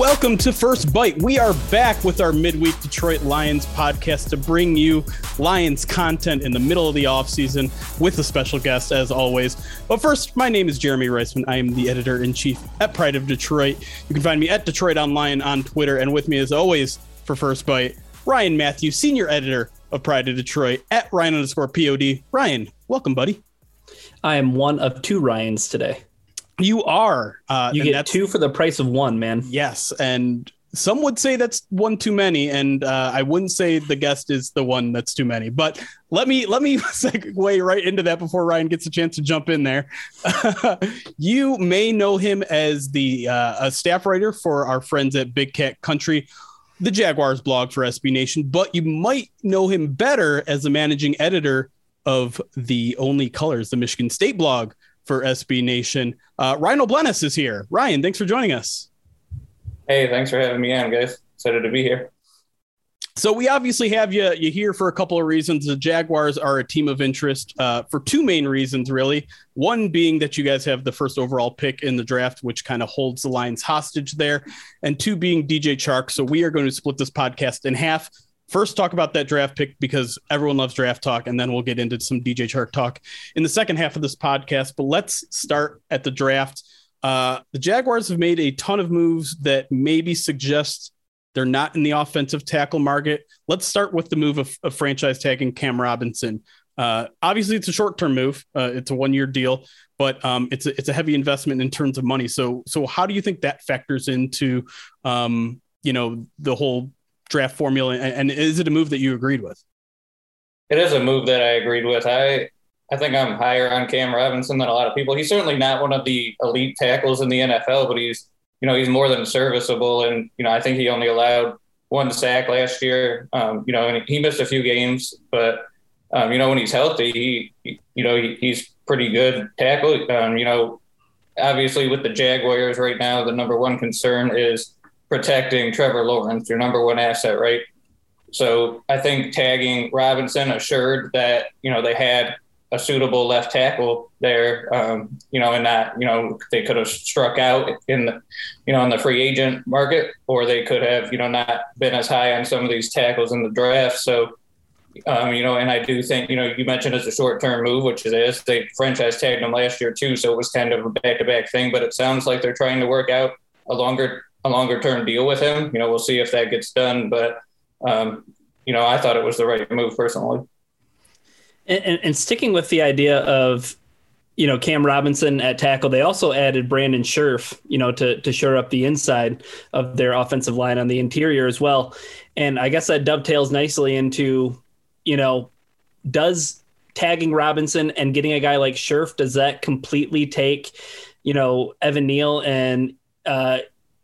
Welcome to First Bite. We are back with our midweek Detroit Lions podcast to bring you Lions content in the middle of the offseason with a special guest, as always. But first, my name is Jeremy Reisman. I am the editor in chief at Pride of Detroit. You can find me at Detroit Online on Twitter. And with me, as always, for First Bite, Ryan Matthews, senior editor of Pride of Detroit at Ryan underscore POD. Ryan, welcome, buddy. I am one of two Ryans today. You are. Uh, you get two for the price of one, man. Yes, and some would say that's one too many, and uh, I wouldn't say the guest is the one that's too many. But let me let me segue right into that before Ryan gets a chance to jump in there. you may know him as the uh, a staff writer for our friends at Big Cat Country, the Jaguars blog for SB Nation, but you might know him better as the managing editor of the Only Colors, the Michigan State blog for SB Nation. Uh, Ryan O'Bleness is here. Ryan, thanks for joining us. Hey, thanks for having me on, guys. Excited to be here. So we obviously have you you here for a couple of reasons. The Jaguars are a team of interest uh, for two main reasons, really. One being that you guys have the first overall pick in the draft, which kind of holds the Lions hostage there, and two being DJ Chark. So we are going to split this podcast in half first talk about that draft pick because everyone loves draft talk, and then we'll get into some DJ Chark talk in the second half of this podcast. But let's start at the draft. Uh, the Jaguars have made a ton of moves that maybe suggest they're not in the offensive tackle market. Let's start with the move of, of franchise tagging Cam Robinson. Uh, obviously, it's a short-term move. Uh, it's a one-year deal, but um, it's a, it's a heavy investment in terms of money. So, so how do you think that factors into, um, you know, the whole draft formula? And, and is it a move that you agreed with? It is a move that I agreed with. I I think I'm higher on Cam Robinson than a lot of people. He's certainly not one of the elite tackles in the NFL, but he's you know he's more than serviceable. And you know I think he only allowed one sack last year. Um, you know, and he missed a few games, but um, you know when he's healthy, he you know he, he's pretty good tackle. Um, you know, obviously with the Jaguars right now, the number one concern is protecting Trevor Lawrence, your number one asset, right? So I think tagging Robinson assured that you know they had a suitable left tackle there, um, you know, and that you know they could have struck out in the, you know, in the free agent market, or they could have you know not been as high on some of these tackles in the draft. So, um, you know, and I do think you know you mentioned it's a short term move, which it is. They franchise tagged him last year too, so it was kind of a back to back thing. But it sounds like they're trying to work out a longer a longer term deal with him. You know, we'll see if that gets done. But um, you know, I thought it was the right move personally. And, and, and, sticking with the idea of you know Cam Robinson at tackle, they also added Brandon Scherff, you know, to to shore up the inside of their offensive line on the interior as well. And I guess that dovetails nicely into, you know, does tagging Robinson and getting a guy like Scherff does that completely take, you know, Evan Neal and uh,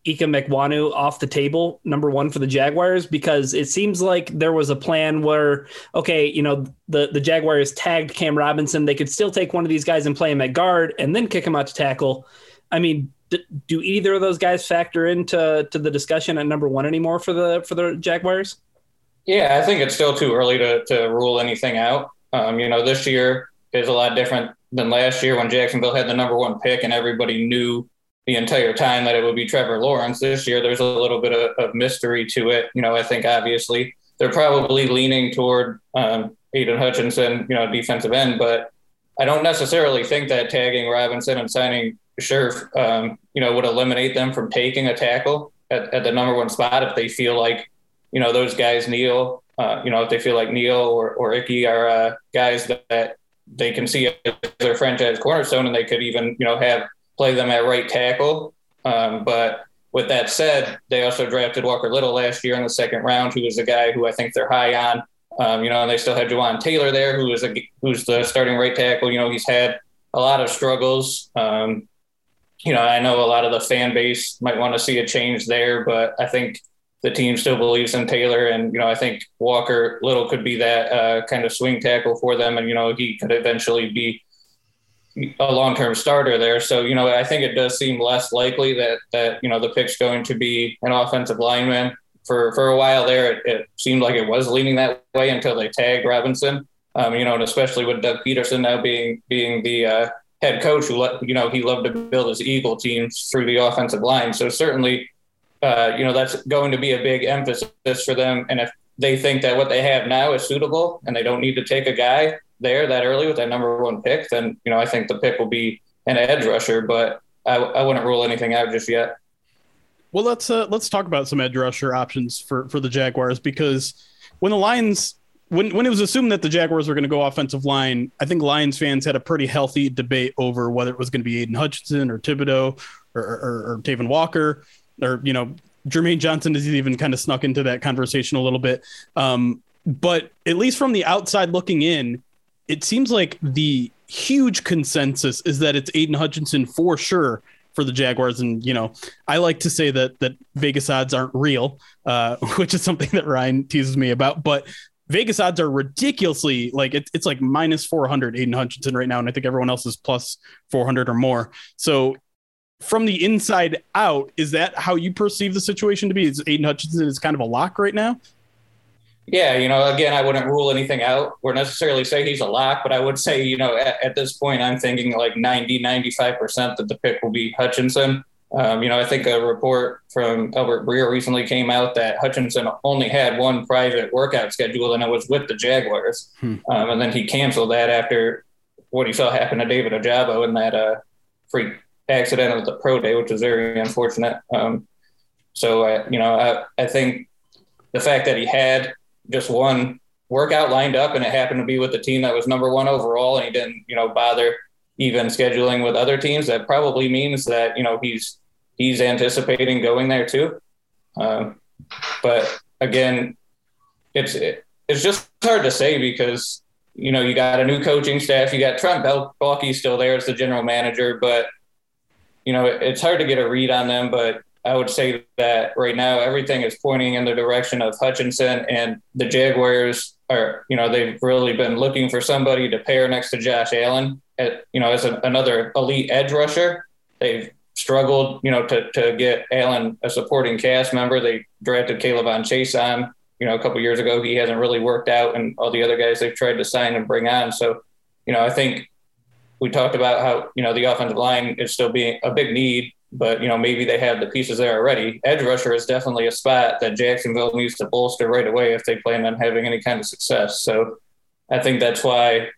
Ikem Ekwonu off the table, number one for the Jaguars, because it seems like there was a plan where, okay, you know, the, the Jaguars tagged Cam Robinson. They could still take one of these guys and play him at guard and then kick him out to tackle. I mean, d- do either of those guys factor into to the discussion at number one anymore for the for the Jaguars? Yeah, I think it's still too early to, to rule anything out. Um, you know, this year is a lot different than last year when Jacksonville had the number one pick and everybody knew the entire time that it would be Trevor Lawrence. This year, there's a little bit of, of mystery to it. You know, I think obviously they're probably leaning toward um, Aidan Hutchinson, you know, defensive end, but I don't necessarily think that tagging Robinson and signing Scherff, um, you know, would eliminate them from taking a tackle at, at the number one spot if they feel like, you know, those guys, Neal, uh, you know, if they feel like Neal or, or Ickey are uh, guys that, that, they can see as their franchise cornerstone and they could even, you know, have play them at right tackle. Um, but with that said, they also drafted Walker Little last year in the second round, who is a guy who I think they're high on. Um, you know, and they still had Jawaan Taylor there, who is a who's the starting right tackle. You know, he's had a lot of struggles. Um, you know, I know a lot of the fan base might want to see a change there, but I think the team still believes in Taylor, and you know, I think Walker Little could be that uh, kind of swing tackle for them, and you know, he could eventually be a long-term starter there. So you know, I think it does seem less likely that that you know the pick's going to be an offensive lineman. For for a while there, it, it seemed like it was leaning that way until they tagged Robinson. Um, you know, and especially with Doug Pederson now being being the uh, head coach, who let, you know he loved to build his Eagle teams through the offensive line. So certainly, uh, you know, that's going to be a big emphasis for them. And if they think that what they have now is suitable and they don't need to take a guy, there that early with that number one pick, then you know I think the pick will be an edge rusher. But I, I wouldn't rule anything out just yet. Well, let's uh, let's talk about some edge rusher options for for the Jaguars because when the Lions when when it was assumed that the Jaguars were going to go offensive line, I think Lions fans had a pretty healthy debate over whether it was going to be Aidan Hutchinson or Thibodeaux or, or, or Travon Walker or you know Jermaine Johnson has even kind of snuck into that conversation a little bit. Um, but at least from the outside looking in, it seems like the huge consensus is that it's Aidan Hutchinson for sure for the Jaguars. And you know, I like to say that that Vegas odds aren't real, uh, which is something that Ryan teases me about. But Vegas odds are ridiculously like it, it's like minus 400 Aidan Hutchinson right now, and I think everyone else is plus 400 or more. So from the inside out, is that how you perceive the situation to be? Is Aidan Hutchinson is kind of a lock right now? Yeah, you know, again, I wouldn't rule anything out or necessarily say he's a lock, but I would say, you know, at, at this point, I'm thinking like 90, 95% that the pick will be Hutchinson. Um, you know, I think a report from Albert Breer recently came out that Hutchinson only had one private workout schedule, and it was with the Jaguars. Hmm. Um, and then he canceled that after what he saw happen to David Ojabo in that uh, freak accident at the pro day, which was very unfortunate. Um, so, I, you know, I, I think the fact that he had just one workout lined up and it happened to be with the team that was number one overall and he didn't you know bother even scheduling with other teams. That probably means that you know he's he's anticipating going there too. Um, but again it's it, it's just hard to say because you know you got a new coaching staff. You got Trent Baalke still there as the general manager but you know it, it's hard to get a read on them but I would say that right now everything is pointing in the direction of Hutchinson and the Jaguars are, you know, they've really been looking for somebody to pair next to Josh Allen, at, you know, as a, another elite edge rusher. They've struggled, you know, to, to get Allen a supporting cast member. They drafted K'Lavon Chaisson, you know, a couple years ago. He hasn't really worked out, and all the other guys they've tried to sign and bring on. So, you know, I think we talked about how, you know, the offensive line is still being a big need but you know maybe they have the pieces there already. Edge rusher is definitely a spot that Jacksonville needs to bolster right away if they plan on having any kind of success. So I think that's why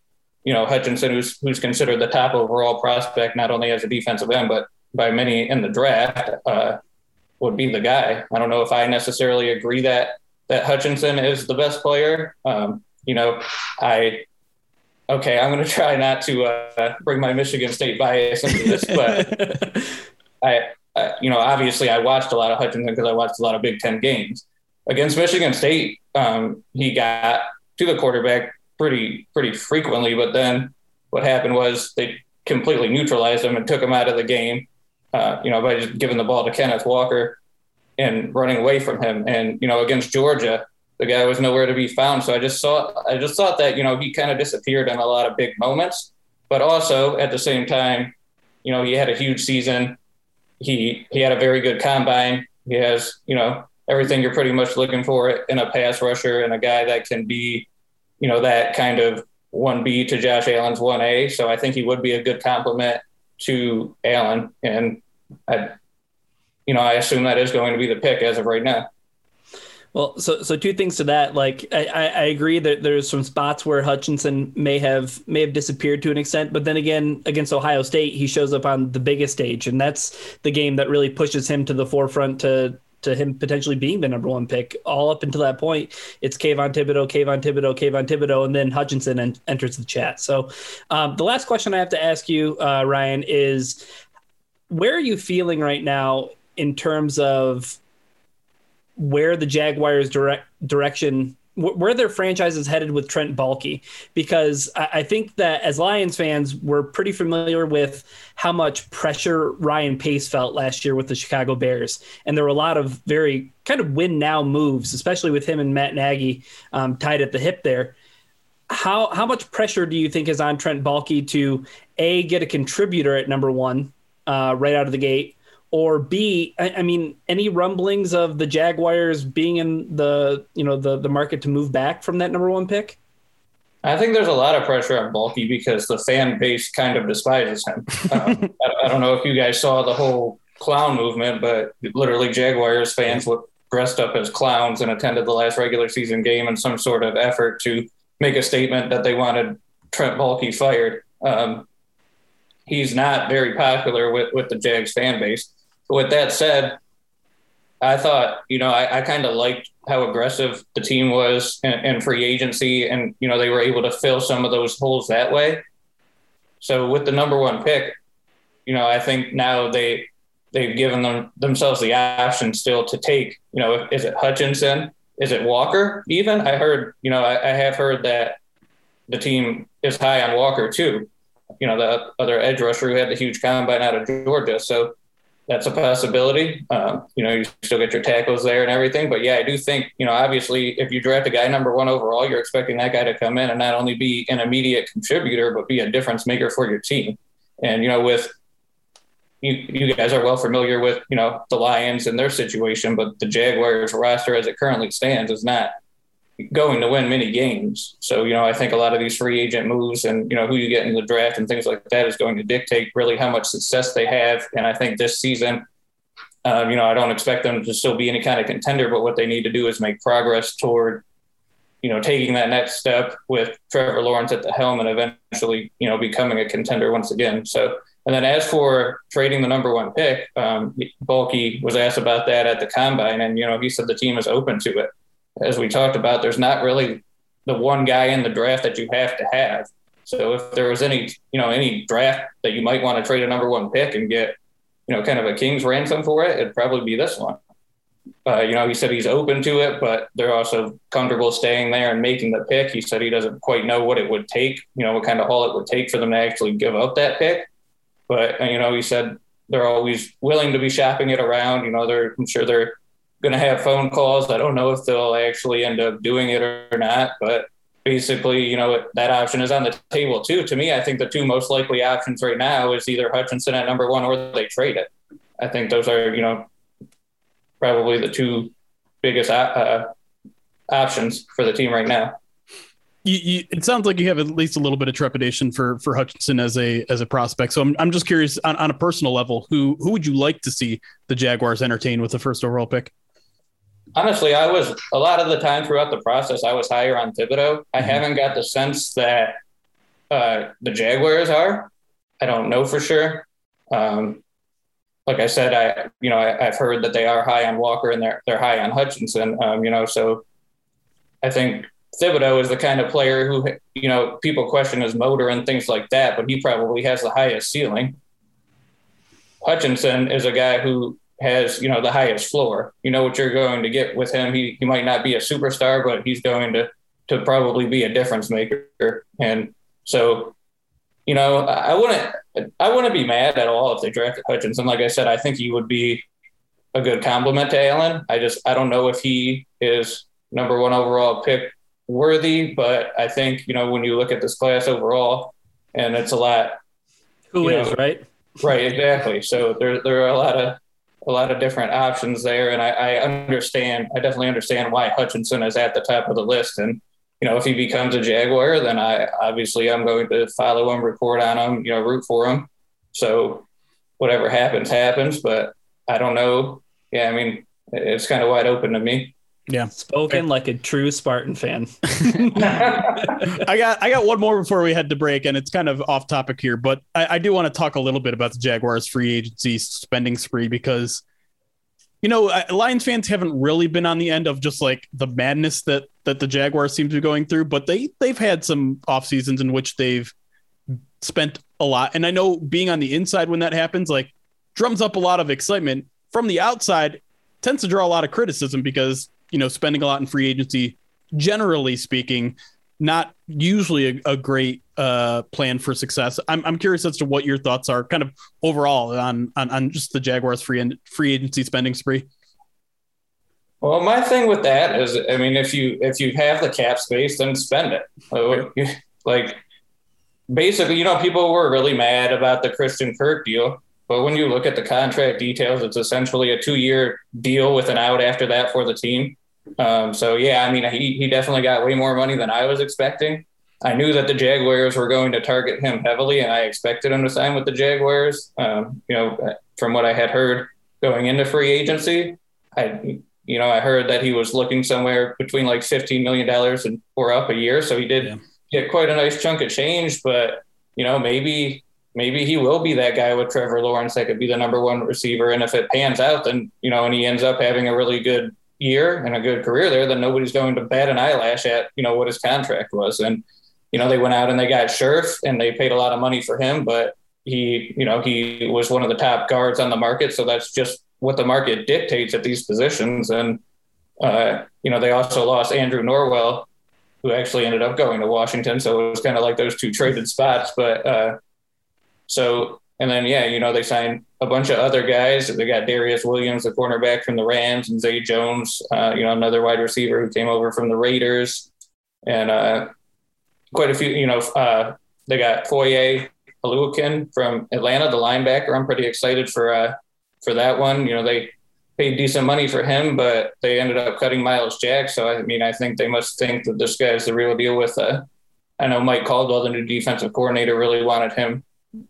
you know Hutchinson, who's who's considered the top overall prospect not only as a defensive end but by many in the draft, uh, would be the guy. I don't know if I necessarily agree that that Hutchinson is the best player. Um, you know, I okay, I'm going to try not to uh, bring my Michigan State bias into this, but I, uh, you know, obviously I watched a lot of Hutchinson because I watched a lot of Big Ten games. Against Michigan State, um, he got to the quarterback pretty pretty frequently, but then what happened was they completely neutralized him and took him out of the game. Uh, you know, by just giving the ball to Kenneth Walker and running away from him. And you know, against Georgia, the guy was nowhere to be found. So I just saw, I just thought that you know he kind of disappeared in a lot of big moments, but also at the same time, you know, he had a huge season he he had a very good combine. He has you know everything you're pretty much looking for in a pass rusher and a guy that can be you know that kind of one B to Josh Allen's one A. So I think he would be a good complement to Allen, and I you know I assume that is going to be the pick as of right now. Well, so so two things to that. Like I, I agree that there's some spots where Hutchinson may have may have disappeared to an extent, but then again against Ohio State, he shows up on the biggest stage, and that's the game that really pushes him to the forefront to to him potentially being the number one pick. All up until that point, it's Kayvon Thibodeaux, Kayvon Thibodeaux, Kayvon Thibodeaux, and then Hutchinson en- enters the chat. So, um, the last question I have to ask you, uh, Ryan, is where are you feeling right now in terms of where the Jaguars' direct direction where their franchise is headed with Trent Baalke, because I think that as Lions fans, we're pretty familiar with how much pressure Ryan Pace felt last year with the Chicago Bears, and there were a lot of very kind of win now moves, especially with him and Matt Nagy um, tied at the hip there. How how much pressure do you think is on Trent Baalke to a get a contributor at number one uh, right out of the gate, or B, I, I mean, any rumblings of the Jaguars being in the you know the the market to move back from that number one pick? I think there's a lot of pressure on Baalke because the fan base kind of despises him. Um, I, I, don't know if you guys saw the whole clown movement, but literally Jaguars fans were dressed up as clowns and attended the last regular season game in some sort of effort to make a statement that they wanted Trent Baalke fired. Um, he's not very popular with, with the Jags fan base with that said, I thought, you know, I, I kind of liked how aggressive the team was in, in, free agency, and you know they were able to fill some of those holes that way. So with the number one pick, you know, I think now they they've given them themselves the option still to take. You know, is it Hutchinson? Is it Walker? Even I heard, you know, I, I have heard that the team is high on Walker too. You know, the other edge rusher who had the huge combine out of Georgia. So that's a possibility. Um, you know, you still get your tackles there and everything. But yeah, I do think, you know, obviously, if you draft a guy number one overall, you're expecting that guy to come in and not only be an immediate contributor, but be a difference maker for your team. And, you know, with you, you guys are well familiar with, you know, the Lions and their situation, but the Jaguars roster as it currently stands is not going to win many games. So, you know, I think a lot of these free agent moves and, you know, who you get in the draft and things like that is going to dictate really how much success they have. And I think this season, um, you know, I don't expect them to still be any kind of contender, but what they need to do is make progress toward, you know, taking that next step with Trevor Lawrence at the helm and eventually, you know, becoming a contender once again. So, and then as for trading the number one pick, um, Baalke was asked about that at the combine, and you know he said the team is open to it as we talked about, there's not really the one guy in the draft that you have to have. So if there was any, you know, any draft that you might want to trade a number one pick and get, you know, kind of a king's ransom for it, it'd probably be this one. Uh, you know, he said he's open to it, but they're also comfortable staying there and making the pick. He said he doesn't quite know what it would take, you know, what kind of all it would take for them to actually give up that pick. But, you know, he said they're always willing to be shopping it around. You know, they're, I'm sure they're going to have phone calls. I don't know if they'll actually end up doing it or not, but basically, you know, that option is on the table too. To me, I think the two most likely options right now is either Hutchinson at number one or they trade it. I think those are, you know, probably the two biggest uh, options for the team right now. You, you, it sounds like you have at least a little bit of trepidation for for Hutchinson as a as a prospect. So I'm I'm just curious on, on a personal level, who who would you like to see the Jaguars entertain with the first overall pick? Honestly, I was a lot of the time throughout the process, I was higher on Thibodeaux. I mm-hmm. haven't got the sense that uh, the Jaguars are. I don't know for sure. Um, like I said, I you know I, have heard that they are high on Walker and they're they're high on Hutchinson. Um, you know, so I think Thibodeaux is the kind of player who you know people question his motor and things like that, but he probably has the highest ceiling. Hutchinson is a guy who has you know the highest floor. You know what you're going to get with him. He he might not be a superstar, but he's going to to probably be a difference maker. And so, you know, I wouldn't I wouldn't be mad at all if they drafted Hutchinson. Like I said, I think he would be a good compliment to Allen. I just I don't know if he is number one overall pick worthy, but I think you know when you look at this class overall, and it's a lot. Who is know, right? Right, exactly. So there there are a lot of a lot of different options there. And I, I, understand, I definitely understand why Hutchinson is at the top of the list. And, you know, if he becomes a Jaguar, then I obviously I'm going to follow him, report on him, you know, root for him. So whatever happens, happens. But I don't know. Yeah, I mean, it's kind of wide open to me. Yeah. Spoken like a true Spartan fan. I got I got one more before we head to break, and it's kind of off topic here, but I, I do want to talk a little bit about the Jaguars free agency spending spree because you know, Lions fans haven't really been on the end of just like the madness that that the Jaguars seem to be going through, but they they've had some off seasons in which they've spent a lot. And I know being on the inside when that happens, like drums up a lot of excitement. From the outside, tends to draw a lot of criticism because you know spending a lot in free agency, generally speaking, not usually a, a great uh, plan for success. I'm, I'm curious as to what your thoughts are, kind of overall on on, on just the Jaguars free and free agency spending spree. Well, my thing with that is, I mean, if you if you have the cap space, then spend it. Like, basically, you know, people were really mad about the Christian Kirk deal, but when you look at the contract details, it's essentially a two year deal with an out after that for the team. Um, so yeah, I mean, he he definitely got way more money than I was expecting. I knew that the Jaguars were going to target him heavily, and I expected him to sign with the Jaguars. Um, you know, from what I had heard going into free agency, I you know I heard that he was looking somewhere between like fifteen million dollars and or up a year, so he did yeah. get quite a nice chunk of change. But you know, maybe maybe he will be that guy with Trevor Lawrence that could be the number one receiver. And if it pans out, then you know, and he ends up having a really good year and a good career there, then nobody's going to bat an eyelash at you know what his contract was. And you know, they went out and they got Scherff and they paid a lot of money for him, but he, you know, he was one of the top guards on the market. So that's just what the market dictates at these positions. And, uh, you know, they also lost Andrew Norwell, who actually ended up going to Washington. So it was kind of like those two traded spots. But uh, so, and then, yeah, you know, they signed a bunch of other guys. They got Darious Williams, the cornerback from the Rams, and Zay Jones, uh, you know, another wide receiver who came over from the Raiders. And, uh, quite a few, you know, uh, they got Foye Oluokun from Atlanta, the linebacker. I'm pretty excited for uh, for that one. You know, they paid decent money for him, but they ended up cutting Myles Jack. So I mean, I think they must think that this guy is the real deal. With uh, I know Mike Caldwell, the new defensive coordinator, really wanted him,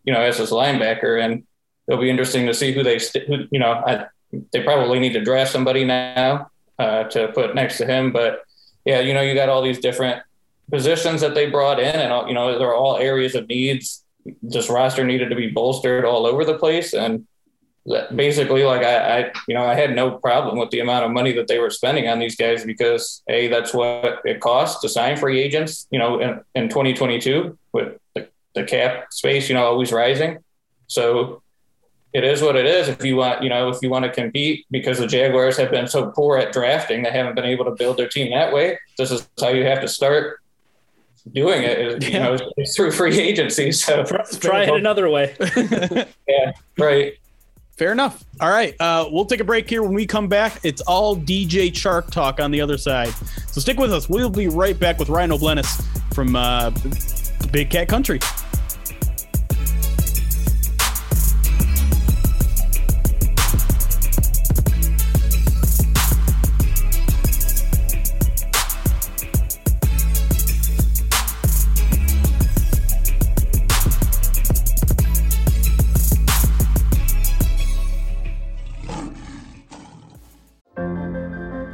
you know, as his linebacker, and it'll be interesting to see who they, who, you know, I, they probably need to draft somebody now uh, to put next to him, but yeah, you know, you got all these different positions that they brought in, and you know they're all areas of needs. This roster needed to be bolstered all over the place, and basically, like I, I, you know, I had no problem with the amount of money that they were spending on these guys because a that's what it costs to sign free agents. You know, in, in 2022 with the, the cap space, you know, always rising. So it is what it is. If you want, you know, if you want to compete, because the Jaguars have been so poor at drafting, they haven't been able to build their team that way. This is how you have to start doing it. you yeah. know, through free agency. So try it another way. yeah, right. Fair enough. All right. Uh, we'll take a break here. When we come back, it's all DJ Chark talk on the other side. So stick with us. We'll be right back with Ryan O'Bleness from uh, Big Cat Country.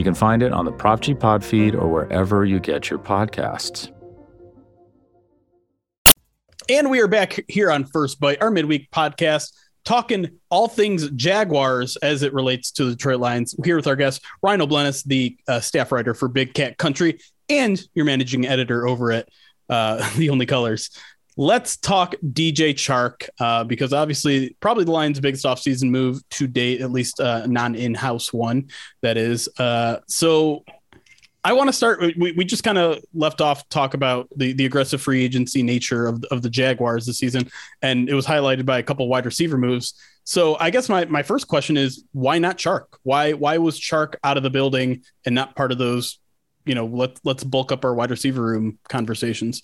You can find it on the Prop G Pod feed or wherever you get your podcasts. And we are back here on First Bite, our midweek podcast, talking all things Jaguars as it relates to the Detroit Lions. We're here with our guest, Ryan O'Bleness, the uh, staff writer for Big Cat Country and your managing editor over at uh, The Only Colors let's talk DJ Chark uh, because obviously, probably the Lions' biggest offseason move to date, at least uh, non in house one, that is. Uh, so I want to start. We, we just kind of left off talk about the, the aggressive free agency nature of, of the Jaguars this season, and it was highlighted by a couple wide receiver moves. So I guess my, my first question is why not Chark? Why why was Chark out of the building and not part of those? You know, let let's bulk up our wide receiver room conversations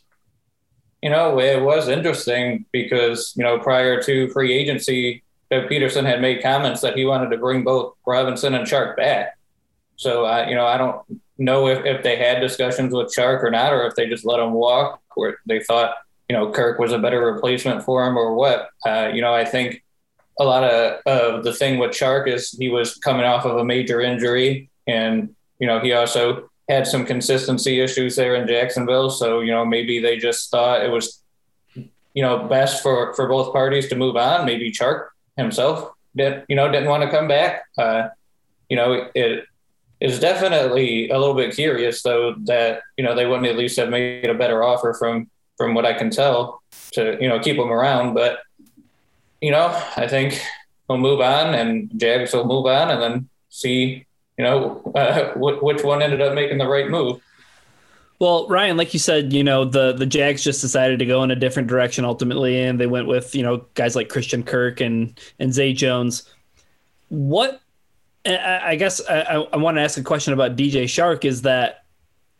you know, it was interesting because, you know, prior to free agency, Doug Pederson had made comments that he wanted to bring both Robinson and Chark back. So, I, you know, I don't, know if, if they had discussions with Chark or not, or if they just let him walk, or they thought, you know, Kirk was a better replacement for him or what. Uh, you know, I think a lot of, of the thing with Chark is he was coming off of a major injury and, you know, he also had some consistency issues there in Jacksonville. So, you know, maybe they just thought it was, you know, best for, for both parties to move on. Maybe Chark himself did, you know, didn't want to come back. Uh, you know, it is definitely a little bit curious though that, you know, they wouldn't at least have made a better offer from, from what I can tell to, you know, keep him around. But, you know, I think we'll move on and Jags will move on and then see you know, uh, which one ended up making the right move. Well, Ryan, like you said, you know, the the Jags just decided to go in a different direction ultimately, and they went with you know guys like Christian Kirk and and Zay Jones. What I, guess I, I want to ask a question about DJ Chark is that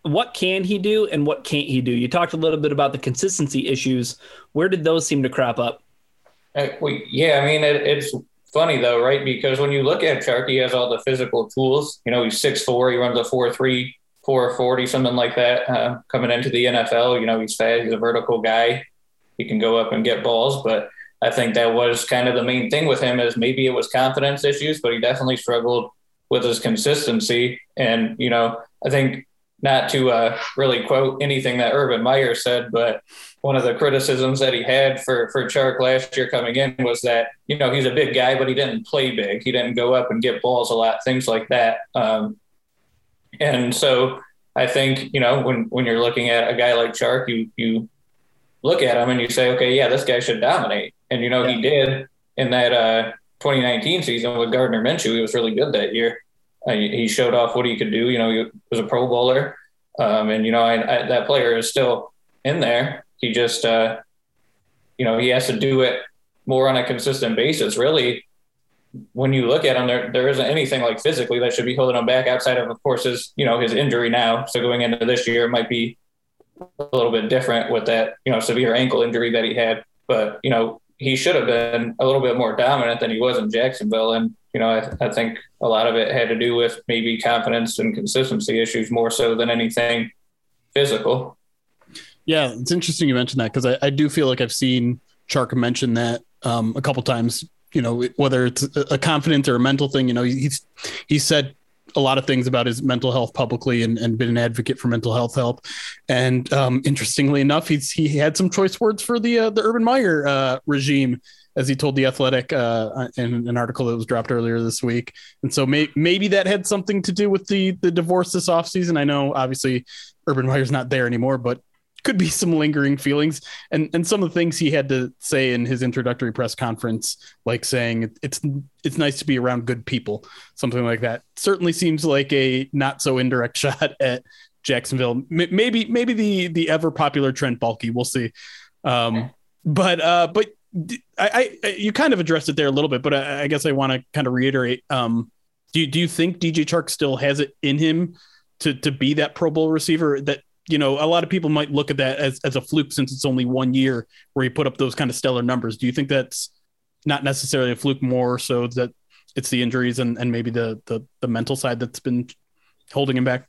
what can he do and what can't he do? You talked a little bit about the consistency issues. Where did those seem to crop up? Uh, well, yeah, I mean, it, it's funny though, right? Because when you look at Chark, he has all the physical tools. You know, he's six four. He runs a four three, four forty, something like that. Uh, coming into the NFL, you know, he's fast. He's a vertical guy. He can go up and get balls, but I think that was kind of the main thing with him is maybe it was confidence issues, but he definitely struggled with his consistency. And you know, I think not to uh, really quote anything that Urban Meyer said, but one of the criticisms that he had for for Chark last year coming in was that you know he's a big guy, but he didn't play big. He didn't go up and get balls a lot, things like that. Um, and so I think you know when when you're looking at a guy like Chark, you you look at him and you say, okay, yeah, this guy should dominate. And you know yeah. he did in that uh, 2019 season with Gardner Minshew. He was really good that year. He showed off what he could do. You know, he was a Pro Bowler, um, and you know I, I, that player is still in there. He just, uh, you know, he has to do it more on a consistent basis. Really, when you look at him, there there isn't anything like physically that should be holding him back outside of, of course, his you know his injury now. So going into this year it might be a little bit different with that you know severe ankle injury that he had. But you know he should have been a little bit more dominant than he was in Jacksonville, and you know I, I think a lot of it had to do with maybe confidence and consistency issues more so than anything physical. Yeah, it's interesting you mentioned that because I, I, do feel like I've seen Chark mention that um, a couple times. You know, whether it's a confidence or a mental thing. You know, he's he said a lot of things about his mental health publicly and, and been an advocate for mental health help. And um, interestingly enough, he's he had some choice words for the uh, the Urban Meyer uh, regime, as he told the Athletic uh, in an article that was dropped earlier this week. And so may, maybe that had something to do with the the divorce this offseason. I know obviously Urban Meyer's not there anymore, but could be some lingering feelings and and some of the things he had to say in his introductory press conference like saying it's it's nice to be around good people something like that certainly seems like a not so indirect shot at Jacksonville maybe maybe the the ever popular Trent Baalke we'll see um, but uh but I, I you kind of addressed it there a little bit but I, I guess I want to kind of reiterate um do you, do you think DJ Chark still has it in him to to be that Pro Bowl receiver that you know, a lot of people might look at that as, as a fluke since it's only one year where he put up those kind of stellar numbers. Do you think that's not necessarily a fluke more so that it's the injuries and, and maybe the, the, the mental side that's been holding him back?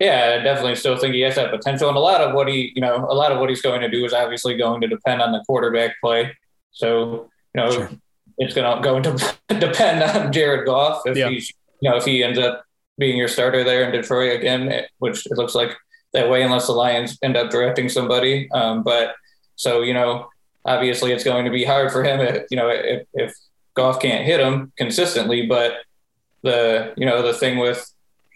Yeah, I definitely still think he has that potential. And a lot of what he, you know, a lot of what he's going to do is obviously going to depend on the quarterback play. So, you know, sure. it's going to going to depend on Jared Goff if yeah. he's, you know, if he ends up being your starter there in Detroit again, which it looks like that way unless the Lions end up drafting somebody. Um, but so you know, obviously it's going to be hard for him. If, you know, if, if Goff can't hit him consistently, but the you know the thing with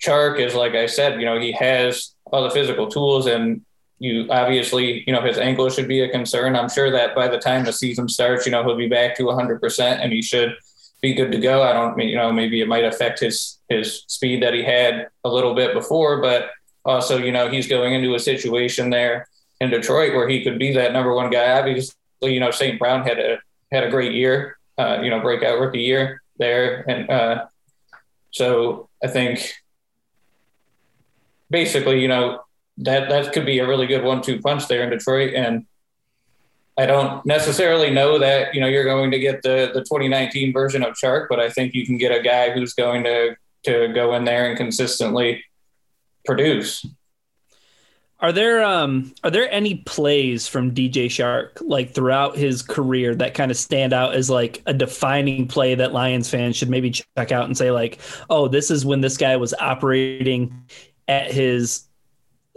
Chark is like I said, you know, he has all the physical tools and you obviously, you know, his ankle should be a concern. I'm sure that by the time the season starts, you know, he'll be back to 100% and he should be good to go. I don't, mean, you know, maybe it might affect his his speed that he had a little bit before, but also, you know, he's going into a situation there in Detroit where he could be that number one guy. Obviously, you know, St. Brown had a had a great year, uh, you know, breakout rookie year there, and uh, so I think basically, you know, that that could be a really good one-two punch there in Detroit, and I don't necessarily know that you know you're going to get the the 2019 version of Chark, but I think you can get a guy who's going to to go in there and consistently produce. Are there um are there any plays from DJ Chark like throughout his career that kind of stand out as like a defining play that Lions fans should maybe check out and say like, oh, this is when this guy was operating at his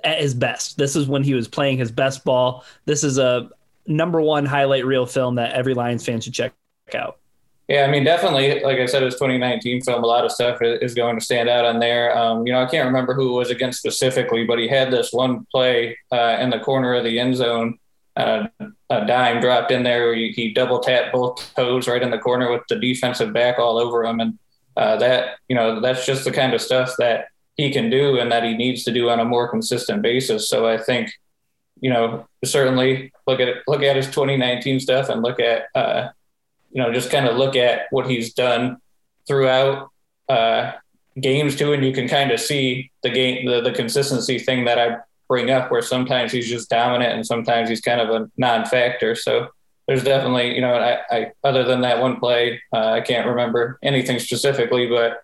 at his best. This is when he was playing his best ball. This is a number one highlight reel film that every Lions fan should check out. Yeah, I mean, definitely. Like I said, it was 2019 film. A lot of stuff is going to stand out on there. Um, you know, I can't remember who it was against specifically, but he had this one play uh, in the corner of the end zone. Uh, a dime dropped in there. He, he, double tapped both toes right in the corner with the defensive back all over him, and uh, that you know that's just the kind of stuff that he can do and that he needs to do on a more consistent basis. So I think, you know, certainly look at look at his 2019 stuff and look at uh, you know, just kind of look at what he's done throughout uh, games too, and you can kind of see the game, the, the consistency thing that I bring up, where sometimes he's just dominant and sometimes he's kind of a non-factor. So there's definitely, you know, I, I other than that one play, uh, I can't remember anything specifically, but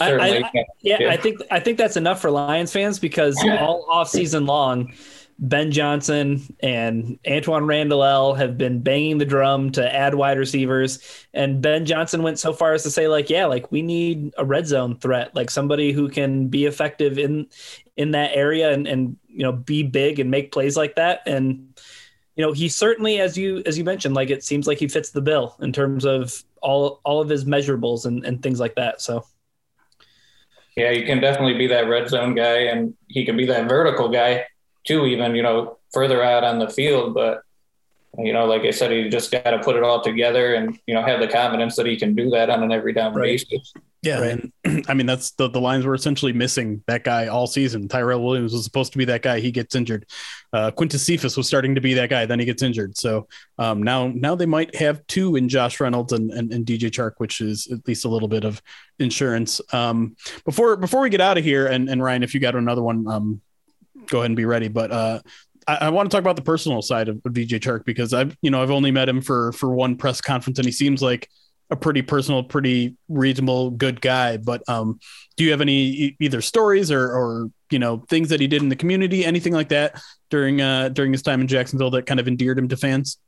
I, I, yeah, yeah, I think I think that's enough for Lions fans because all off season long, Ben Johnson and Antoine Randall have been banging the drum to add wide receivers. And Ben Johnson went so far as to say, like, yeah, like we need a red zone threat, like somebody who can be effective in in that area and and you know be big and make plays like that. And you know, he certainly, as you as you mentioned, like it seems like he fits the bill in terms of all all of his measurables and, and things like that. So yeah, you can definitely be that red zone guy and he can be that vertical guy too, even, you know, further out on the field. But, you know, like I said, he just got to put it all together and, you know, have the confidence that he can do that on an every down right. basis. Yeah. Right. And I mean, that's the, the lines were essentially missing that guy all season. Tyrell Williams was supposed to be that guy. He gets injured. Uh, Quintez Cephus was starting to be that guy. Then he gets injured. So um, now, now they might have two in Josh Reynolds and, and, and DJ Chark, which is at least a little bit of insurance. Um, before, before we get out of here and, and Ryan, if you got another one, um, go ahead and be ready. But uh, I, I, want to talk about the personal side of, of DJ Chark because I've you know I've only met him for for one press conference and he seems like a pretty personal, pretty reasonable, good guy. But um, do you have any either stories or or you know things that he did in the community, anything like that during uh, during his time in Jacksonville that kind of endeared him to fans?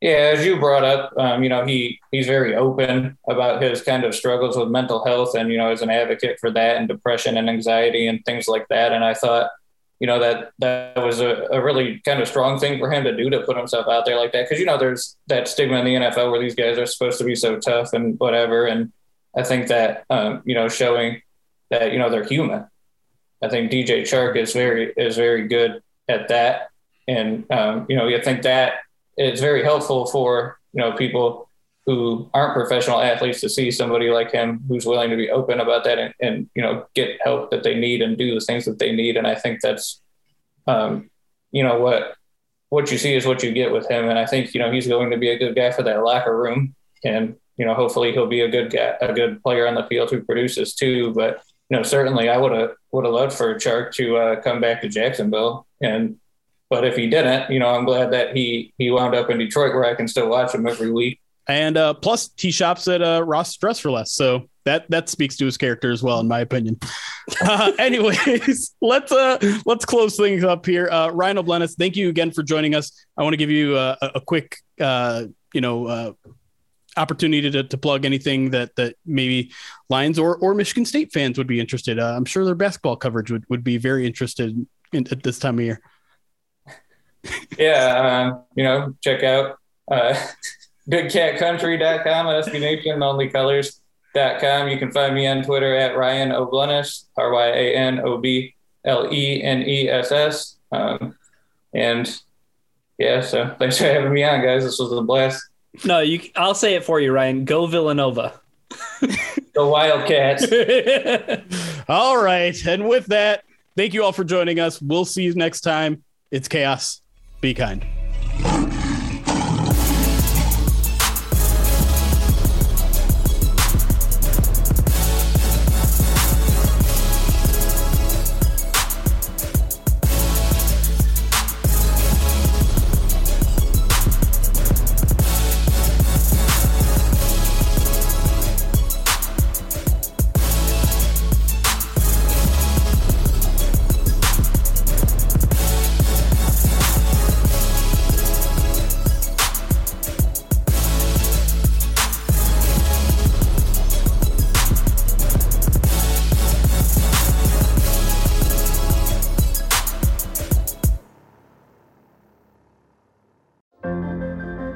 Yeah, as you brought up, um, you know, he he's very open about his kind of struggles with mental health, and you know, as an advocate for that and depression and anxiety and things like that. And I thought, you know that that was a, a really kind of strong thing for him to do to put himself out there like that. Because you know there's that stigma in the NFL where these guys are supposed to be so tough and whatever. And I think that um, you know showing that you know they're human. I think DJ Chark is very is very good at that. And um, you know you think that it's very helpful for you know people who aren't professional athletes to see somebody like him who's willing to be open about that and, and you know get help that they need and do the things that they need. And i think that's um, you know what what you see is what you get with him. And i think you know he's going to be a good guy for that locker room. And you know hopefully he'll be a good guy a good player on the field who produces too. But you know certainly i would have would have loved for chark to uh, come back to jacksonville. And but if he didn't you know i'm glad that he he wound up in detroit where i can still watch him every week and uh, plus he shops at uh, Ross Dress for Less, so that that speaks to his character as well, in my opinion. Uh, anyways, let's uh let's close things up here. Uh, Ryan O'Bleness, thank you again for joining us. I want to give you uh, a, a quick uh, you know uh, opportunity to, to plug anything that that maybe Lions or or Michigan State fans would be interested. I'm sure their basketball coverage would, would be very interested in, at this time of year. Yeah, uh, you know, check out bigcatcountry.com, SB Nation, only colors.com. You can find me on Twitter at Ryan O'Bleness, R Y A N O B L E N E S S. Um, and yeah, so thanks for having me on, guys. This was a blast. No, you. I'll say it for you, Ryan. Go Villanova. the Wildcats. all right. And with that, thank you all for joining us. We'll see you next time. It's chaos. Be kind.